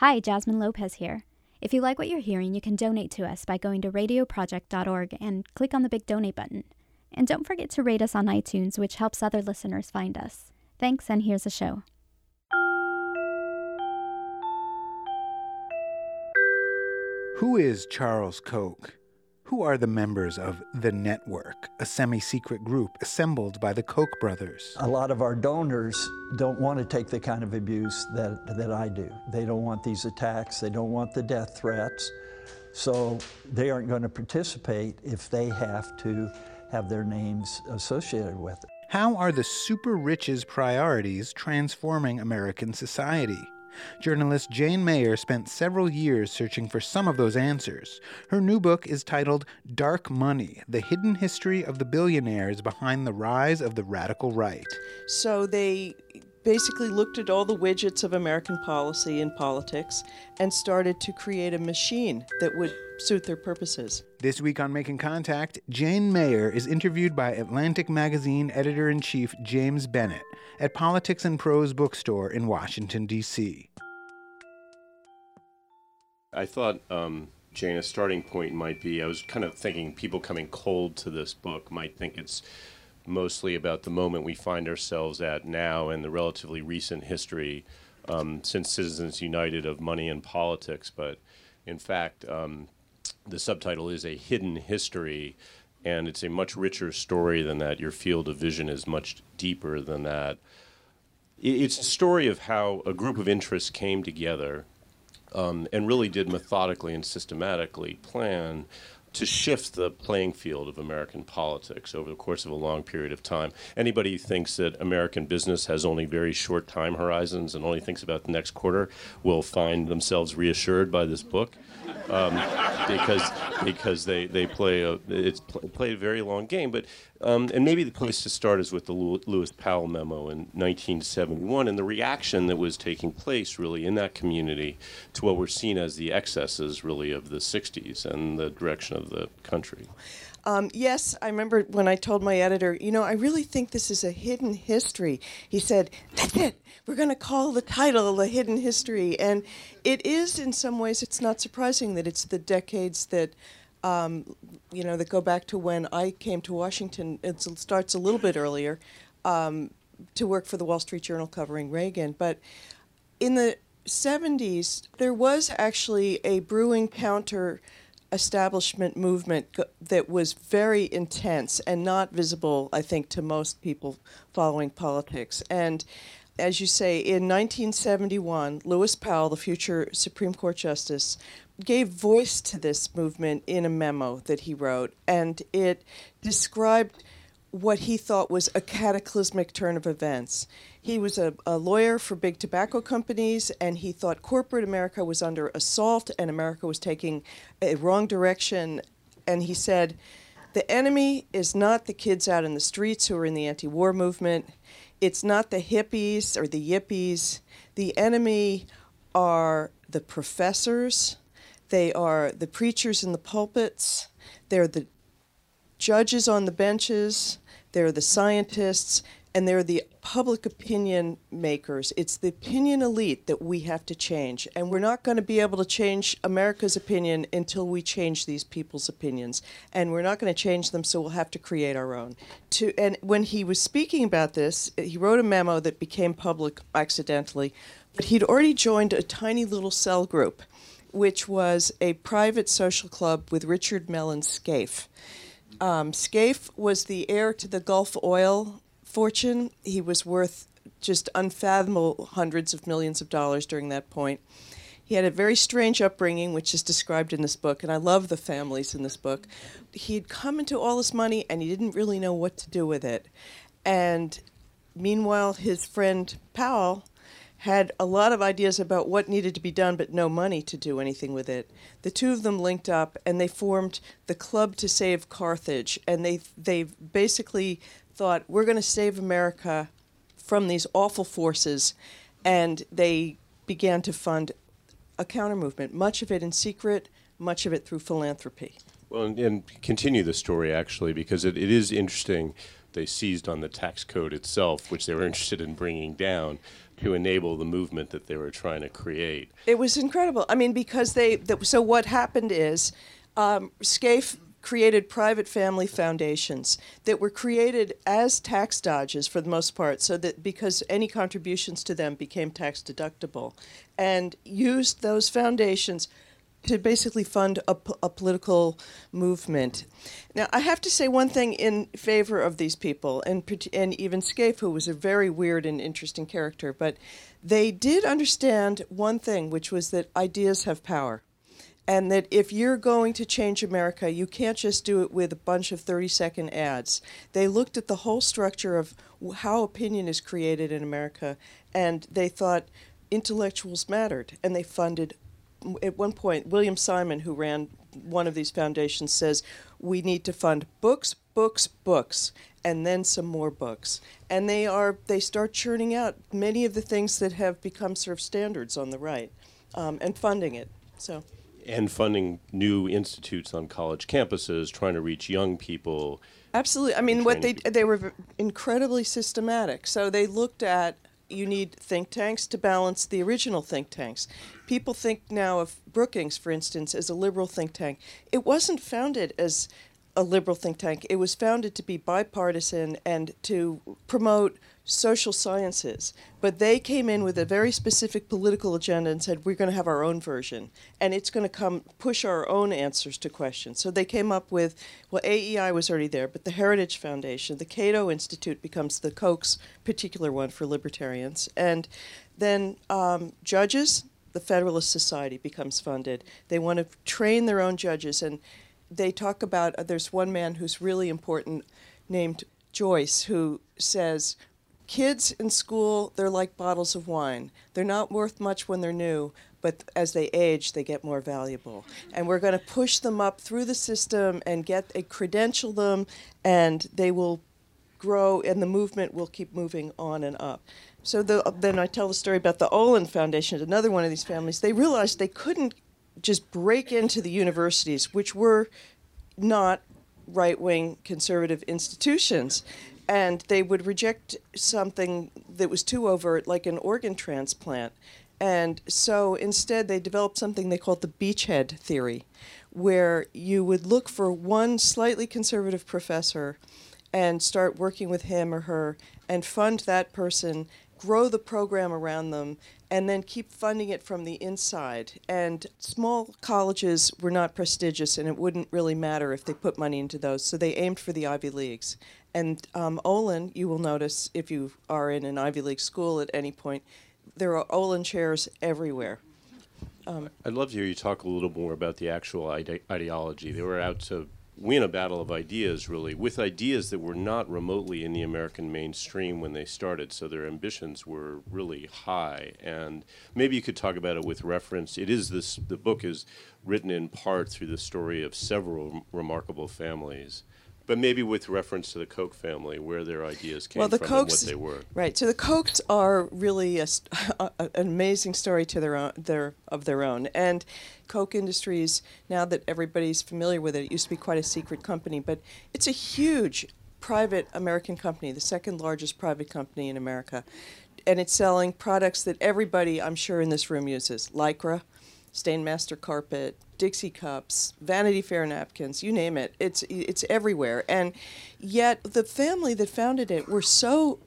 Hi, Jasmine Lopez here. If you like what you're hearing, you can donate to us by going to radioproject.org and click on the big donate button. And don't forget to rate us on iTunes, which helps other listeners find us. Thanks, and here's the show. Who is Charles Koch? Who are the members of The Network, a semi secret group assembled by the Koch brothers? A lot of our donors don't want to take the kind of abuse that, that I do. They don't want these attacks, they don't want the death threats. So they aren't going to participate if they have to have their names associated with it. How are the super rich's priorities transforming American society? Journalist Jane Mayer spent several years searching for some of those answers. Her new book is titled Dark Money The Hidden History of the Billionaires Behind the Rise of the Radical Right. So they basically looked at all the widgets of American policy and politics and started to create a machine that would suit their purposes. This week on Making Contact, Jane Mayer is interviewed by Atlantic Magazine editor in chief James Bennet at Politics and Prose bookstore in Washington, D.C. I thought, um, Jane, a starting point might be I was kind of thinking people coming cold to this book might think it's mostly about the moment we find ourselves at now and the relatively recent history um, since Citizens United of money and politics. But in fact, um, the subtitle is A Hidden History, and it's a much richer story than that. Your field of vision is much deeper than that. It's a story of how a group of interests came together um, and really did methodically and systematically plan to shift the playing field of American politics over the course of a long period of time. Anybody who thinks that American business has only very short time horizons and only thinks about the next quarter will find themselves reassured by this book. Um, because because they, they play a it's pl- played a very long game. But um, and maybe the place to start is with the Lewis Powell memo in 1971 and the reaction that was taking place really in that community to what were seen as the excesses really of the 60s and the direction of the country. Um, yes, I remember when I told my editor, you know, I really think this is a hidden history. He said, That's it. We're going to call the title The Hidden History. And it is, in some ways, it's not surprising that it's the decades that. Um, you know, that go back to when I came to Washington. It starts a little bit earlier um, to work for the Wall Street Journal covering Reagan. But in the 70s, there was actually a brewing counter establishment movement that was very intense and not visible, I think, to most people following politics. And as you say, in 1971, Lewis Powell, the future Supreme Court Justice, gave voice to this movement in a memo that he wrote, and it described what he thought was a cataclysmic turn of events. He was a, a, lawyer for big tobacco companies, and he thought corporate America was under assault and America was taking a wrong direction. And he said, The enemy is not the kids out in the streets who are in the anti war movement, it's not the hippies or the yippies. The enemy are the professors, they are the preachers in the pulpits, they're the judges on the benches, they're the scientists, and they're the public opinion makers. It's the opinion elite that we have to change. And we're not going to be able to change America's opinion until we change these people's opinions. And we're not going to change them, so we'll have to create our own. To, and when he was speaking about this, he wrote a memo that became public accidentally, but he'd already joined a tiny little cell group, which was a private social club with Richard Mellon Scaife. Um, Scaife was the heir to the Gulf oil fortune. He was worth just unfathomable hundreds of millions of dollars during that point. He had a very strange upbringing, which is described in this book, and I love the families in this book. He had come into all this money and he didn't really know what to do with it. And meanwhile, his friend Powell had a lot of ideas about what needed to be done, but no money to do anything with it. The two of them linked up and they formed the Club to Save Carthage, and they they basically thought we're going to save America from these awful forces, and they began to fund a counter movement. Much of it in secret, much of it through philanthropy. Well, and, and continue the story actually, because it, it is interesting. They seized on the tax code itself, which they were interested in bringing down to enable the movement that they were trying to create. It was incredible. I mean, because they, the, so what happened is um, Scaife created private family foundations that were created as tax dodges for the most part, so that because any contributions to them became tax deductible, and used those foundations to basically fund a, a, political movement. Now, I have to say one thing in favor of these people, and, and even Scaife, who was a very weird and interesting character, but they did understand one thing, which was that ideas have power and that if you're going to change America, you can't just do it with a bunch of 30 second ads. They looked at the whole structure of how opinion is created in America, and they thought intellectuals mattered, and they funded. At one point, William Simon, who ran one of these foundations, says we need to fund books, books, books, and then some more books. And they are they start churning out many of the things that have become sort of standards on the right, um, and funding it. So and funding new institutes on college campuses, trying to reach young people. Absolutely. I mean, what they they were incredibly systematic. So they looked at you need think tanks to balance the original think tanks. People think now of Brookings, for instance, as a liberal think tank. It wasn't founded as a liberal think tank. It was founded to be bipartisan and to promote social sciences, but they came in with a very specific political agenda and said, we're going to have our own version, and it's going to come push our own answers to questions. So they came up with, well, AEI was already there, but the Heritage Foundation, the Cato Institute becomes the Koch's particular one for libertarians, and then um, judges, the Federalist Society becomes funded. They want to train their own judges, and they talk about, uh, there's one man who's really important named Joyce who says kids in school, they're like bottles of wine. They're not worth much when they're new, but as they age, they get more valuable. And we're going to push them up through the system and get a credential them, and they will grow, and the movement will keep moving on and up. So the, then I tell the story about the Olin Foundation, another one of these families. They realized they couldn't just break into the universities, which were not right wing conservative institutions and they would reject something that was too overt, like an organ transplant. And so instead, they developed something they called the beachhead theory, where you would look for one slightly conservative professor and start working with him or her and fund that person, grow the program around them, and then keep funding it from the inside. And small colleges were not prestigious, and it wouldn't really matter if they put money into those, so they aimed for the Ivy Leagues. And um, Olin, you will notice if you are in an Ivy League school at any point, there are Olin chairs everywhere. Um, I'd love to hear you talk a little more about the actual ide- ideology. They were out to win a battle of ideas, really, with ideas that were not remotely in the American mainstream when they started. So their ambitions were really high. And maybe you could talk about it with reference. It is this. The book is written in part through the story of several remarkable families but maybe with reference to the Koch family, where their ideas came well, the from Kochs, and what they were. Right. So the Kochs are really a, a, an amazing story to their own, their of their own. And Koch Industries, now that everybody's familiar with it, it used to be quite a secret company, but it's a huge private American company, the second largest private company in America, and it's selling products that everybody, I'm sure, in this room uses: Lycra, Stainmaster carpet, Dixie cups, Vanity Fair napkins, you name it. It's it's everywhere. And yet the family that founded it were so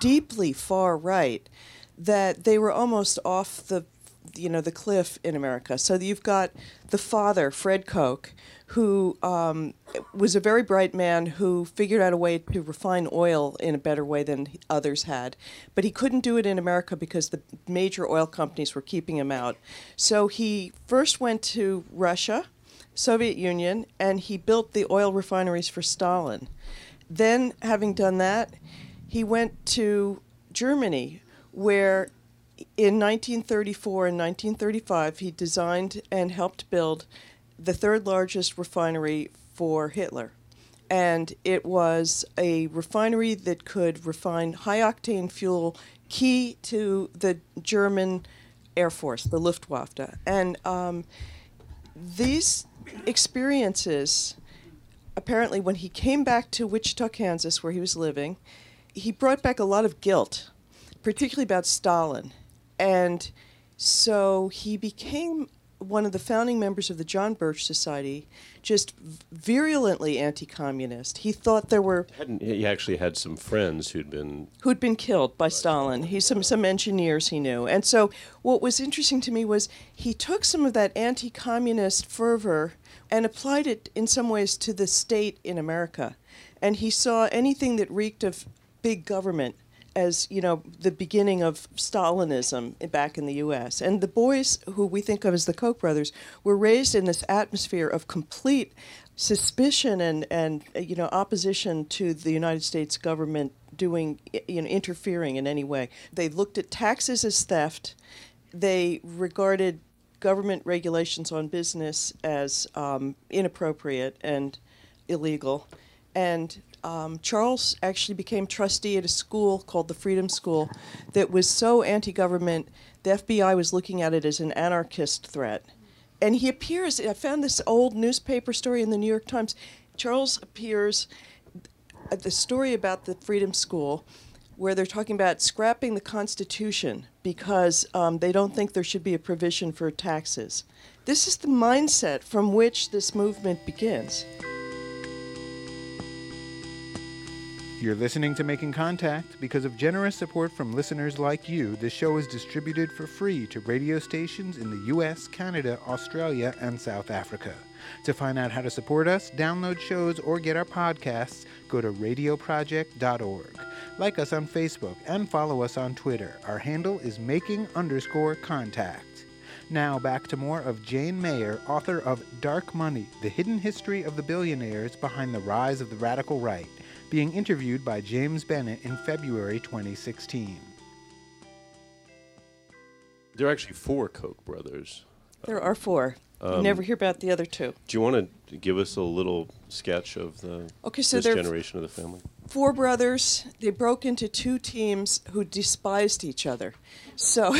deeply far right that they were almost off the you know the cliff in America. So you've got the father, Fred Koch, who um, was a very bright man who figured out a way to refine oil in a better way than others had. But he couldn't do it in America because the major oil companies were keeping him out. So he first went to Russia, Soviet Union, and he built the oil refineries for Stalin. Then, having done that, he went to Germany, where in 1934 and 1935 he designed and helped build the third largest refinery for Hitler. And it was a refinery that could refine high octane fuel, key to the German Air Force, the Luftwaffe. And um, these experiences, apparently, when he came back to Wichita, Kansas, where he was living, he brought back a lot of guilt particularly about Stalin. And so he became one of the founding members of the John Birch Society, just virulently anti-communist. He thought there were Hadn't, he actually had some friends who'd been who'd been killed by Stalin. He some some engineers he knew, and so what was interesting to me was he took some of that anti-communist fervor and applied it in some ways to the state in America, and he saw anything that reeked of big government as you know the beginning of Stalinism back in the U.S. And the boys who we think of as the Koch brothers were raised in this atmosphere of complete suspicion and and you know opposition to the United States government doing you know interfering in any way. They looked at taxes as theft. They regarded government regulations on business as um, inappropriate and illegal. And um, Charles actually became trustee at a school called the Freedom School that was so anti government, the FBI was looking at it as an anarchist threat. And he appears, I found this old newspaper story in the New York Times. Charles appears at the story about the Freedom School where they're talking about scrapping the Constitution because um, they don't think there should be a provision for taxes. This is the mindset from which this movement begins. You're listening to Making Contact. Because of generous support from listeners like you, this show is distributed for free to radio stations in the US, Canada, Australia, and South Africa. To find out how to support us, download shows, or get our podcasts, go to radioproject.org. Like us on Facebook and follow us on Twitter. Our handle is making underscore contact. Now back to more of Jane Mayer, author of Dark Money The Hidden History of the Billionaires Behind the Rise of the Radical Right being interviewed by James Bennet in February 2016. There are actually four Koch brothers. There are four. you um, never hear about the other two. Do you want to give us a little sketch of the Okay, so this generation of the family? Four brothers. They broke into two teams who despised each other. So,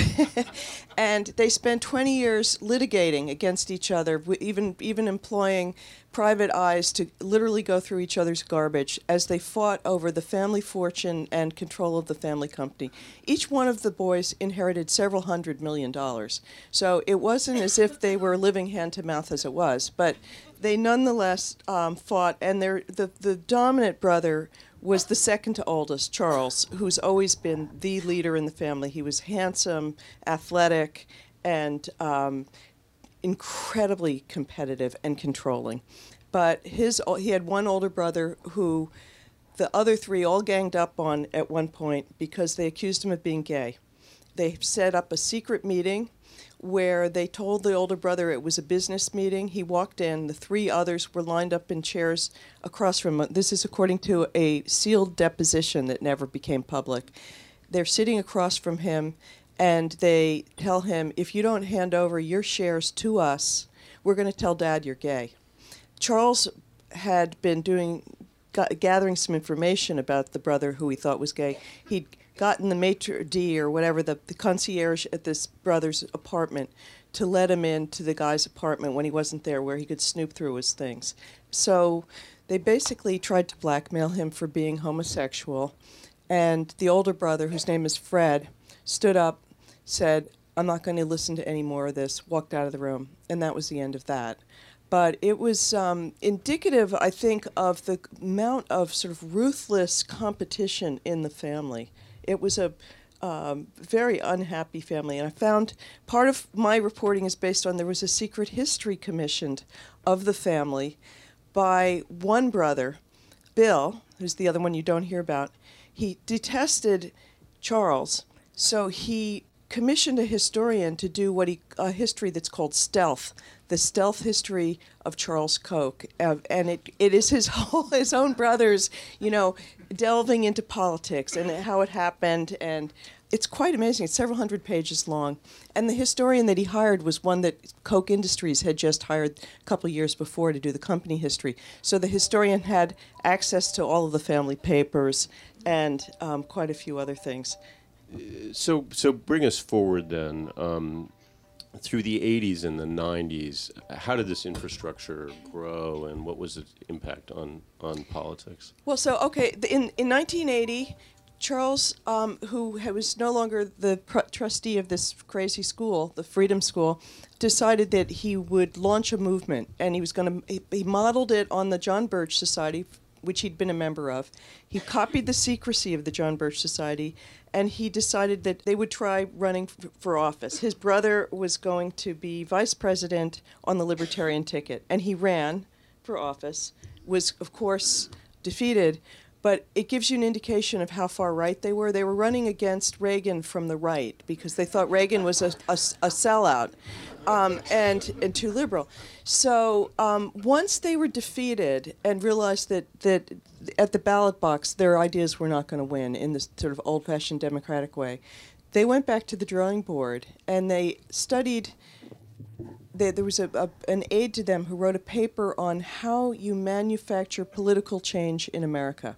and they spent 20 years litigating against each other, even even employing private eyes to literally go through each other's garbage as they fought over the family fortune and control of the family company. Each one of the boys inherited several hundred million dollars. So it wasn't as if they were living hand to mouth as it was, but they nonetheless um, fought, and their the the dominant brother was the second to oldest, Charles, who's always been the leader in the family. He was handsome, athletic, and um, incredibly competitive and controlling. But his he had one older brother who the other three all ganged up on at one point because they accused him of being gay. They set up a secret meeting where they told the older brother it was a business meeting. He walked in, the three others were lined up in chairs across from him. This is according to a sealed deposition that never became public. They're sitting across from him and they tell him, if you don't hand over your shares to us, we're going to tell dad you're gay. Charles had been doing gathering some information about the brother who he thought was gay. He'd gotten the maitre d or whatever the, the concierge at this brother's apartment to let him into the guy's apartment when he wasn't there, where he could snoop through his things. So they basically tried to blackmail him for being homosexual. And the older brother, whose name is Fred, stood up, said, I'm not going to listen to any more of this, walked out of the room. And that was the end of that. But it was um, indicative, I think, of the amount of sort of ruthless competition in the family. It was a um, very unhappy family. And I found part of my reporting is based on there was a secret history commissioned of the family by one brother, Bill, who's the other one you don't hear about. He detested Charles, so he commissioned a historian to do what he a history that's called stealth, the stealth history of Charles Koch, uh, and it, it is his whole his own brothers, you know, delving into politics and how it happened, and it's quite amazing. It's several hundred pages long, and the historian that he hired was one that Koch Industries had just hired a couple years before to do the company history. So the historian had access to all of the family papers and um, quite a few other things. So, so bring us forward then. Um, through the 80s and the 90s, how did this infrastructure grow, and what was its impact on on politics? Well, so okay, in in 1980, Charles, um, who was no longer the pr- trustee of this crazy school, the Freedom School, decided that he would launch a movement, and he was going to. He, he modeled it on the John Birch Society, which he'd been a member of. He copied the secrecy of the John Birch Society, and he decided that they would try running for office. His brother was going to be vice president on the Libertarian ticket, and he ran for office. Was of course defeated, but it gives you an indication of how far right they were. They were running against Reagan from the right because they thought Reagan was a, a, a sellout um, and, and too liberal. So um, once they were defeated and realized that, that at the ballot box their ideas were not going to win in this sort of old fashioned democratic way, they went back to the drawing board and they studied there, was a, a, an aide to them who wrote a paper on how you manufacture political change in America.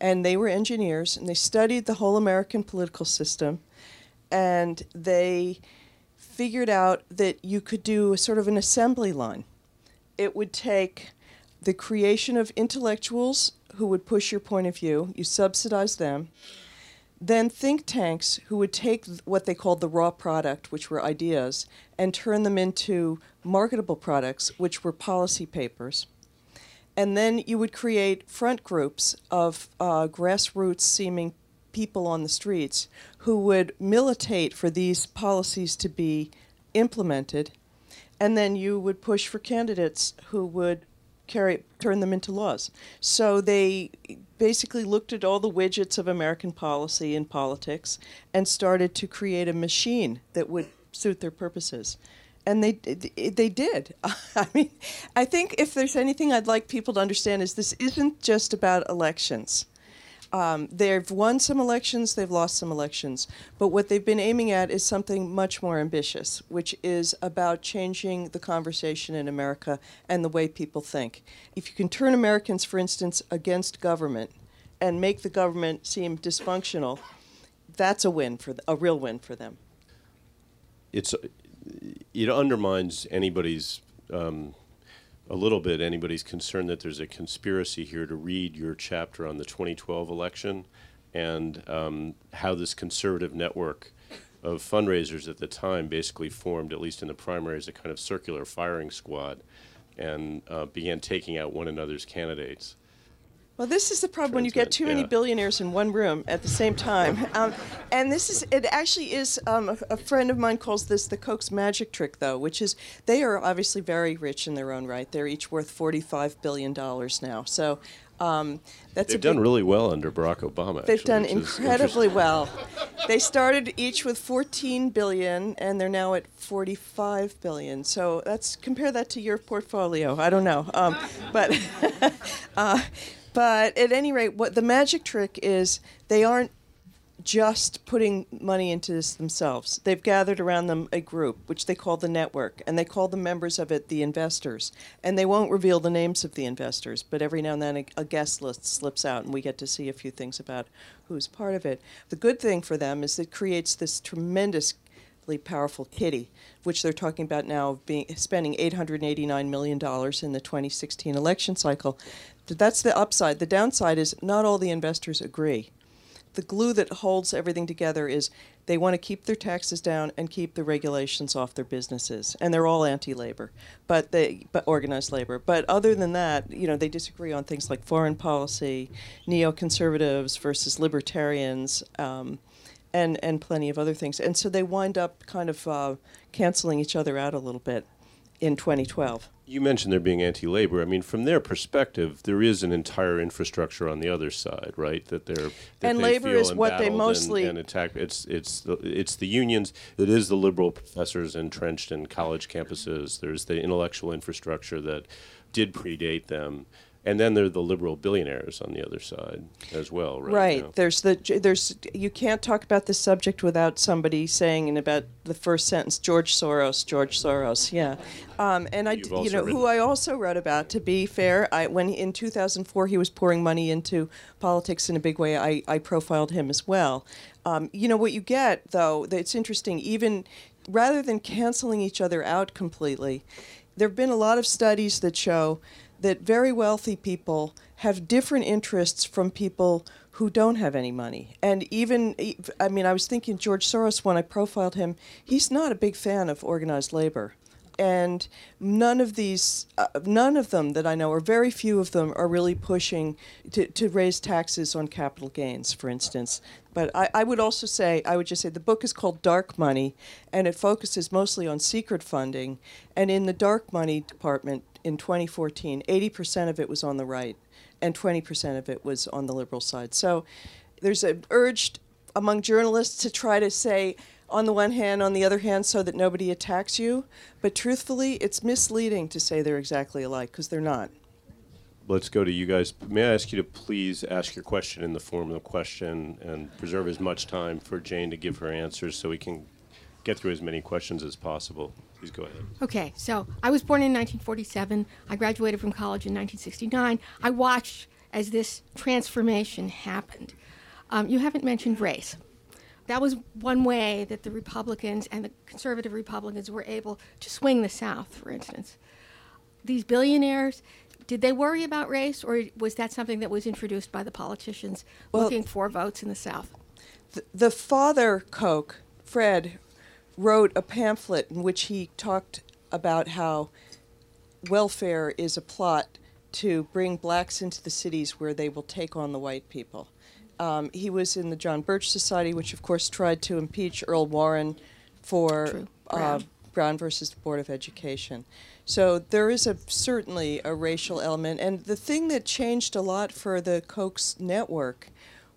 And they were engineers, and they studied the whole American political system, and they figured out that you could do a sort of an assembly line. It would take the creation of intellectuals who would push your point of view, you subsidize them, then think tanks who would take what they called the raw product, which were ideas, and turn them into marketable products, which were policy papers. And then you would create front groups of uh, grassroots seeming people on the streets who would militate for these policies to be implemented. And then you would push for candidates who would carry turn them into laws. So they basically looked at all the widgets of American policy and politics and started to create a machine that would suit their purposes. And they they did. I mean, I think if there's anything I'd like people to understand is this isn't just about elections. Um, they've won some elections, they've lost some elections, but what they've been aiming at is something much more ambitious, which is about changing the conversation in America and the way people think. If you can turn Americans, for instance, against government and make the government seem dysfunctional, that's a win for th- a real win for them. It's it undermines anybody's. Um, a little bit anybody's concerned that there's a conspiracy here to read your chapter on the 2012 election and um, how this conservative network of fundraisers at the time basically formed, at least in the primaries, a kind of circular firing squad and uh, began taking out one another's candidates. Well, this is the problem when you get too many yeah. billionaires in one room at the same time. Um, and this is, it actually is, um, a, a friend of mine calls this the Koch's magic trick, though, which is they are obviously very rich in their own right. They're each worth $45 billion now. So um, that's They've done really well under Barack Obama. They've actually, done incredibly well. They started each with 14 billion, and they're now at 45 billion. So that's compare that to your portfolio. I don't know, um, but uh, but at any rate, what the magic trick is, they aren't just putting money into this themselves. They've gathered around them a group, which they call the network, and they call the members of it the investors. And they won't reveal the names of the investors, but every now and then a, a guest list slips out, and we get to see a few things about who's part of it. The good thing for them is it creates this tremendously powerful kitty, which they're talking about now being spending 889 million dollars in the 2016 election cycle. That's the upside. The downside is not all the investors agree the glue that holds everything together is they want to keep their taxes down and keep the regulations off their businesses and they're all anti-labor but they but organized labor but other than that you know they disagree on things like foreign policy neoconservatives versus libertarians um, and and plenty of other things and so they wind up kind of uh, canceling each other out a little bit in 2012 You mentioned they're being anti-labor. I mean, from their perspective, there is an entire infrastructure on the other side, right? That they're that And they labor is what they mostly- and, and attack. It's it's the, it's the unions. It is the liberal professors entrenched in college campuses. There's the intellectual infrastructure that did predate them, and then there are the liberal billionaires on the other side as well, right? Right. now. There's the there's you can't talk about this subject without somebody saying in about the first sentence George Soros, George Soros. Yeah. Um, and I you know who I also wrote about to be fair, I when in 2004 he was pouring money into politics in a big way, I I profiled him as well. Um, you know what you get though, that it's interesting even rather than canceling each other out completely, there've been a lot of studies that show that very wealthy people have different interests from people who don't have any money. And even, I mean, I was thinking George Soros, when I profiled him, he's not a big fan of organized labor. And none of these, uh, none of them that I know, or very few of them, are really pushing to, to raise taxes on capital gains, for instance. But I, I would also say, I would just say the book is called Dark Money, and it focuses mostly on secret funding. And in the dark money department in 2014, 80% of it was on the right and 20% of it was on the liberal side. So there's an urge among journalists to try to say, on the one hand, on the other hand, so that nobody attacks you. But truthfully, it's misleading to say they're exactly alike because they're not. Let's go to you guys. May I ask you to please ask your question in the form of a question and preserve as much time for Jane to give her answers so we can get through as many questions as possible. Please go ahead. Okay, so I was born in 1947. I graduated from college in 1969. I watched as this transformation happened. Um, you haven't mentioned race. That was one way that the Republicans and the conservative Republicans were able to swing the South, for instance. These billionaires, did they worry about race, or was that something that was introduced by the politicians Well- looking for votes in the South? the, the father Koch, Fred, wrote a pamphlet in which he talked about how welfare is a plot to bring blacks into the cities where they will take on the white people. Um, he was in the John Birch Society, which of course tried to impeach Earl Warren for True. Uh, Brown. Brown versus the Board of Education. So there is a certainly a racial element, and the thing that changed a lot for the Koch's network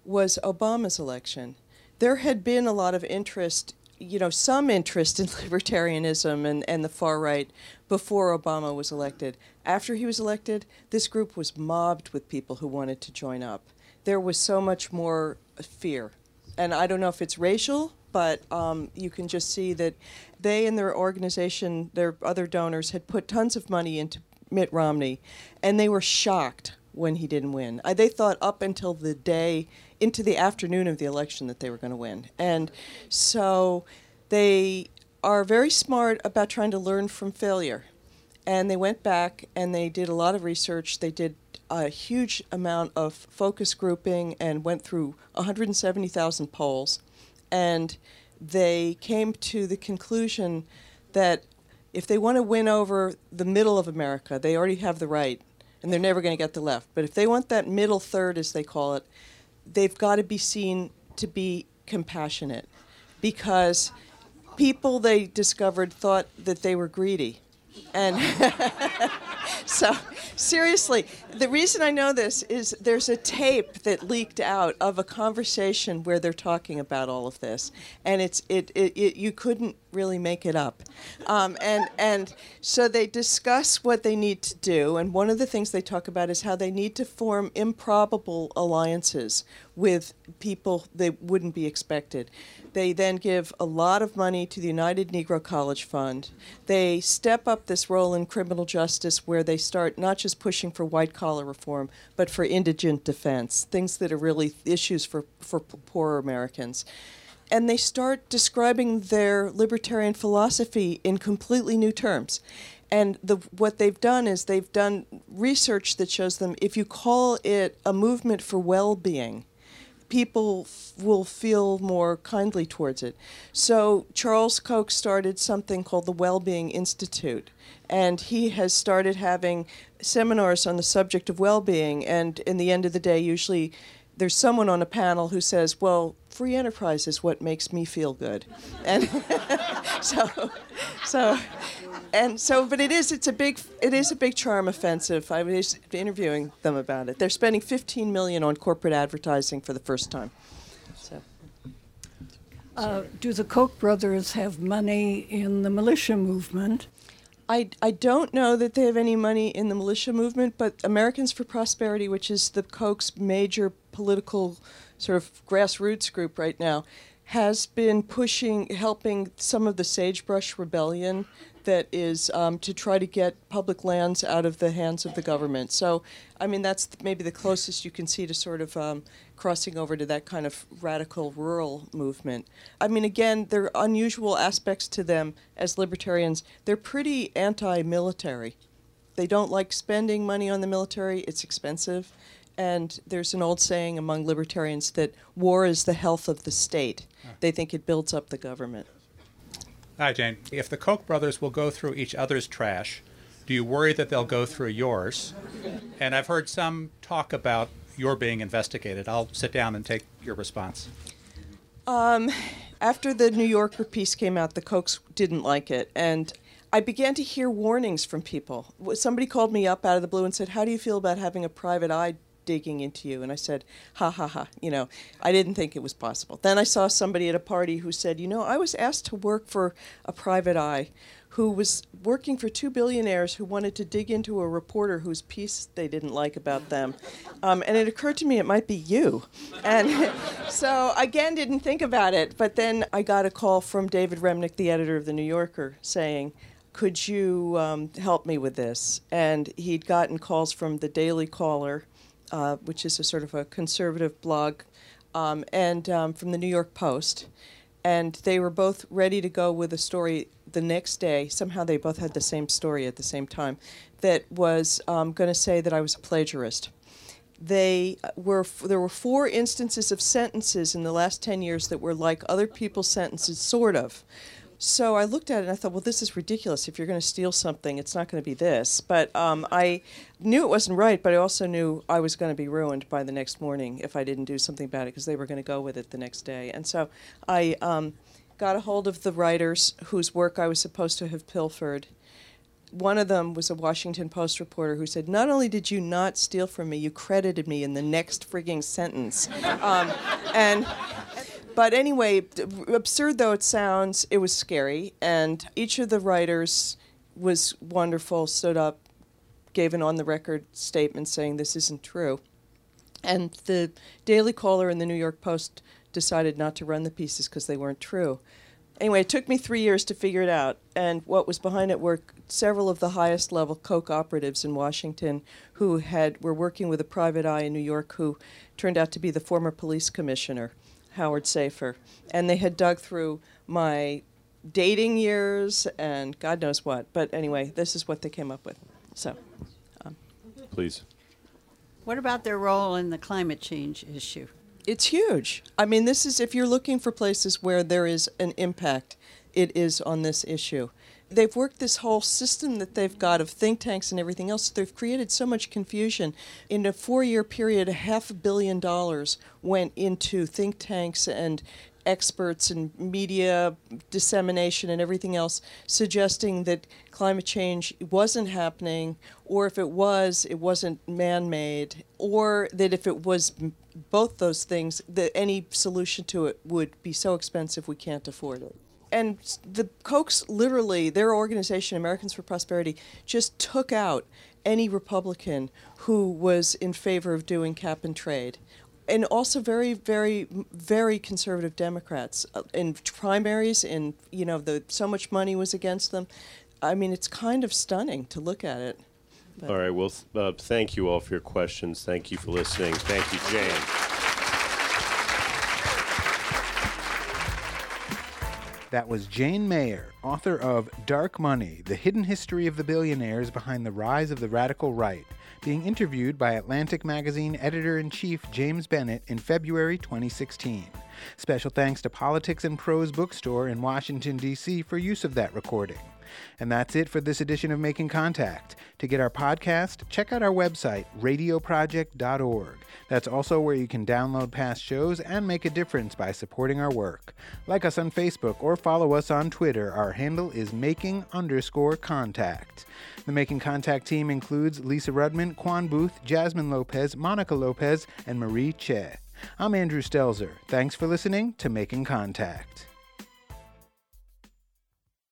was Obama's election. There had been a lot of interest, you know, some interest in libertarianism and, and the far right before Obama was elected. After he was elected, this group was mobbed with people who wanted to join up. There was so much more fear. And I don't know if it's racial, but um, you can just see that they and their organization, their other donors, had put tons of money into Mitt Romney, and they were shocked when he didn't win. Uh, they thought up until the day, into the afternoon of the election, that they were going to win. And so they are very smart about trying to learn from failure. And they went back and they did a lot of research. They did a huge amount of focus grouping and went through 170,000 polls. And they came to the conclusion that if they want to win over the middle of America, they already have the right, and they're never going to get the left. But if they want that middle third, as they call it, they've got to be seen to be compassionate because people they discovered thought that they were greedy. And so, seriously, the reason I know this is there's a tape that leaked out of a conversation where they're talking about all of this, and it's it, it, it you couldn't really make it up, um, and and so they discuss what they need to do, and one of the things they talk about is how they need to form improbable alliances with people they wouldn't be expected. They then give a lot of money to the United Negro College Fund. They step up this role in criminal justice where they start not just pushing for white collar reform, but for indigent defense, things that are really issues for, for poorer Americans. And they start describing their libertarian philosophy in completely new terms. And the, what they've done is they've done research that shows them if you call it a movement for well being, people f- will feel more kindly towards it. So Charles Koch started something called the Wellbeing Institute, and he has started having seminars on the subject of well-being. And in the end of the day, usually there's someone on a panel who says, "Well, free enterprise is what makes me feel good," and so, so. And so, but it is, it's a big, it is a big charm offensive. I was interviewing them about it. They're spending 15 million on corporate advertising for the first time. So, Uh, do the Koch brothers have money in the militia movement? I, I don't know that they have any money in the militia movement, but Americans for Prosperity, which is the Koch's major political sort of grassroots group right now, has been pushing, helping some of the sagebrush rebellion that is um, to try to get public lands out of the hands of the government. So, I mean, that's th- maybe the closest you can see to sort of um, crossing over to that kind of radical rural movement. I mean, again, there are unusual aspects to them as libertarians. They're pretty anti military. They don't like spending money on the military, it's expensive. And there's an old saying among libertarians that war is the health of the state. They think it builds up the government. Hi, Jane. If the Koch brothers will go through each other's trash, do you worry that they'll go through yours? And I've heard some talk about your being investigated. I'll sit down and take your response. Um, after the New Yorker piece came out, the Kochs didn't like it, and I began to hear warnings from people. Somebody called me up out of the blue and said, "How do you feel about having a private eye digging into you?" And I said, "Ha ha ha." You know, I didn't think it was possible. Then I saw somebody at a party who said, "You know, I was asked to work for a private eye." Who was working for two billionaires who wanted to dig into a reporter whose piece they didn't like about them. Um, and it occurred to me it might be you. And so again, didn't think about it. But then I got a call from David Remnick, the editor of The New Yorker, saying, could you um, help me with this? And he'd gotten calls from the Daily Caller, uh, which is a sort of a conservative blog, um, and um, from the New York Post. And they were both ready to go with a story the next day. Somehow they both had the same story at the same time that was um, going to say that I was a plagiarist. They were there were four instances of sentences in the last 10 years that were like other people's sentences, sort of. So I looked at it and I thought, well, this is ridiculous. If you're going to steal something, it's not going to be this. But um, I knew it wasn't right, but I also knew I was going to be ruined by the next morning if I didn't do something about it because they were going to go with it the next day. And so I um, got a hold of the writers whose work I was supposed to have pilfered. One of them was a Washington Post reporter who said, Not only did you not steal from me, you credited me in the next frigging sentence. um, and but anyway, absurd though it sounds, it was scary. And each of the writers was wonderful, stood up, gave an on the record statement saying this isn't true. And the Daily Caller and the New York Post decided not to run the pieces because they weren't true. Anyway, it took me three years to figure it out. And what was behind it were several of the highest level Koch operatives in Washington who had were working with a private eye in New York who turned out to be the former police commissioner. Howard Safir, and they had dug through my dating years and God knows what. But anyway, this is what they came up with. So, um. please. What about their role in the climate change issue? It's huge. I mean, this is if you're looking for places where there is an impact, it is on this issue they've worked this whole system that they've got of think tanks and everything else. They've created so much confusion. In a four year period, a half a billion dollars went into think tanks and experts and media dissemination and everything else suggesting that climate change wasn't happening, or if it was, it wasn't man made, or that if it was both those things, that any solution to it would be so expensive we can't afford it and the Kochs literally, their organization, Americans for Prosperity, just took out any Republican who was in favor of doing cap and trade. And also very, very, very conservative Democrats uh, in primaries. In you know, the so much money was against them. I mean, it's kind of stunning to look at it. But. All right. Well, uh, thank you all for your questions. Thank you for listening. Thank you, Jane. That was Jane Mayer, author of Dark Money The Hidden History of the Billionaires Behind the Rise of the Radical Right, being interviewed by Atlantic Magazine editor in chief James Bennet in February 2016. Special thanks to Politics and Prose Bookstore in Washington, D.C. for use of that recording. And that's it for this edition of Making Contact. To get our podcast, check out our website, radioproject.org. That's also where you can download past shows and make a difference by supporting our work. Like us on Facebook or follow us on Twitter. Our handle is making underscore contact. The Making Contact team includes Lisa Rudman, Quan Booth, Jasmine Lopez, Monica Lopez, and Marie Che. I'm Andrew Stelzer. Thanks for listening to Making Contact.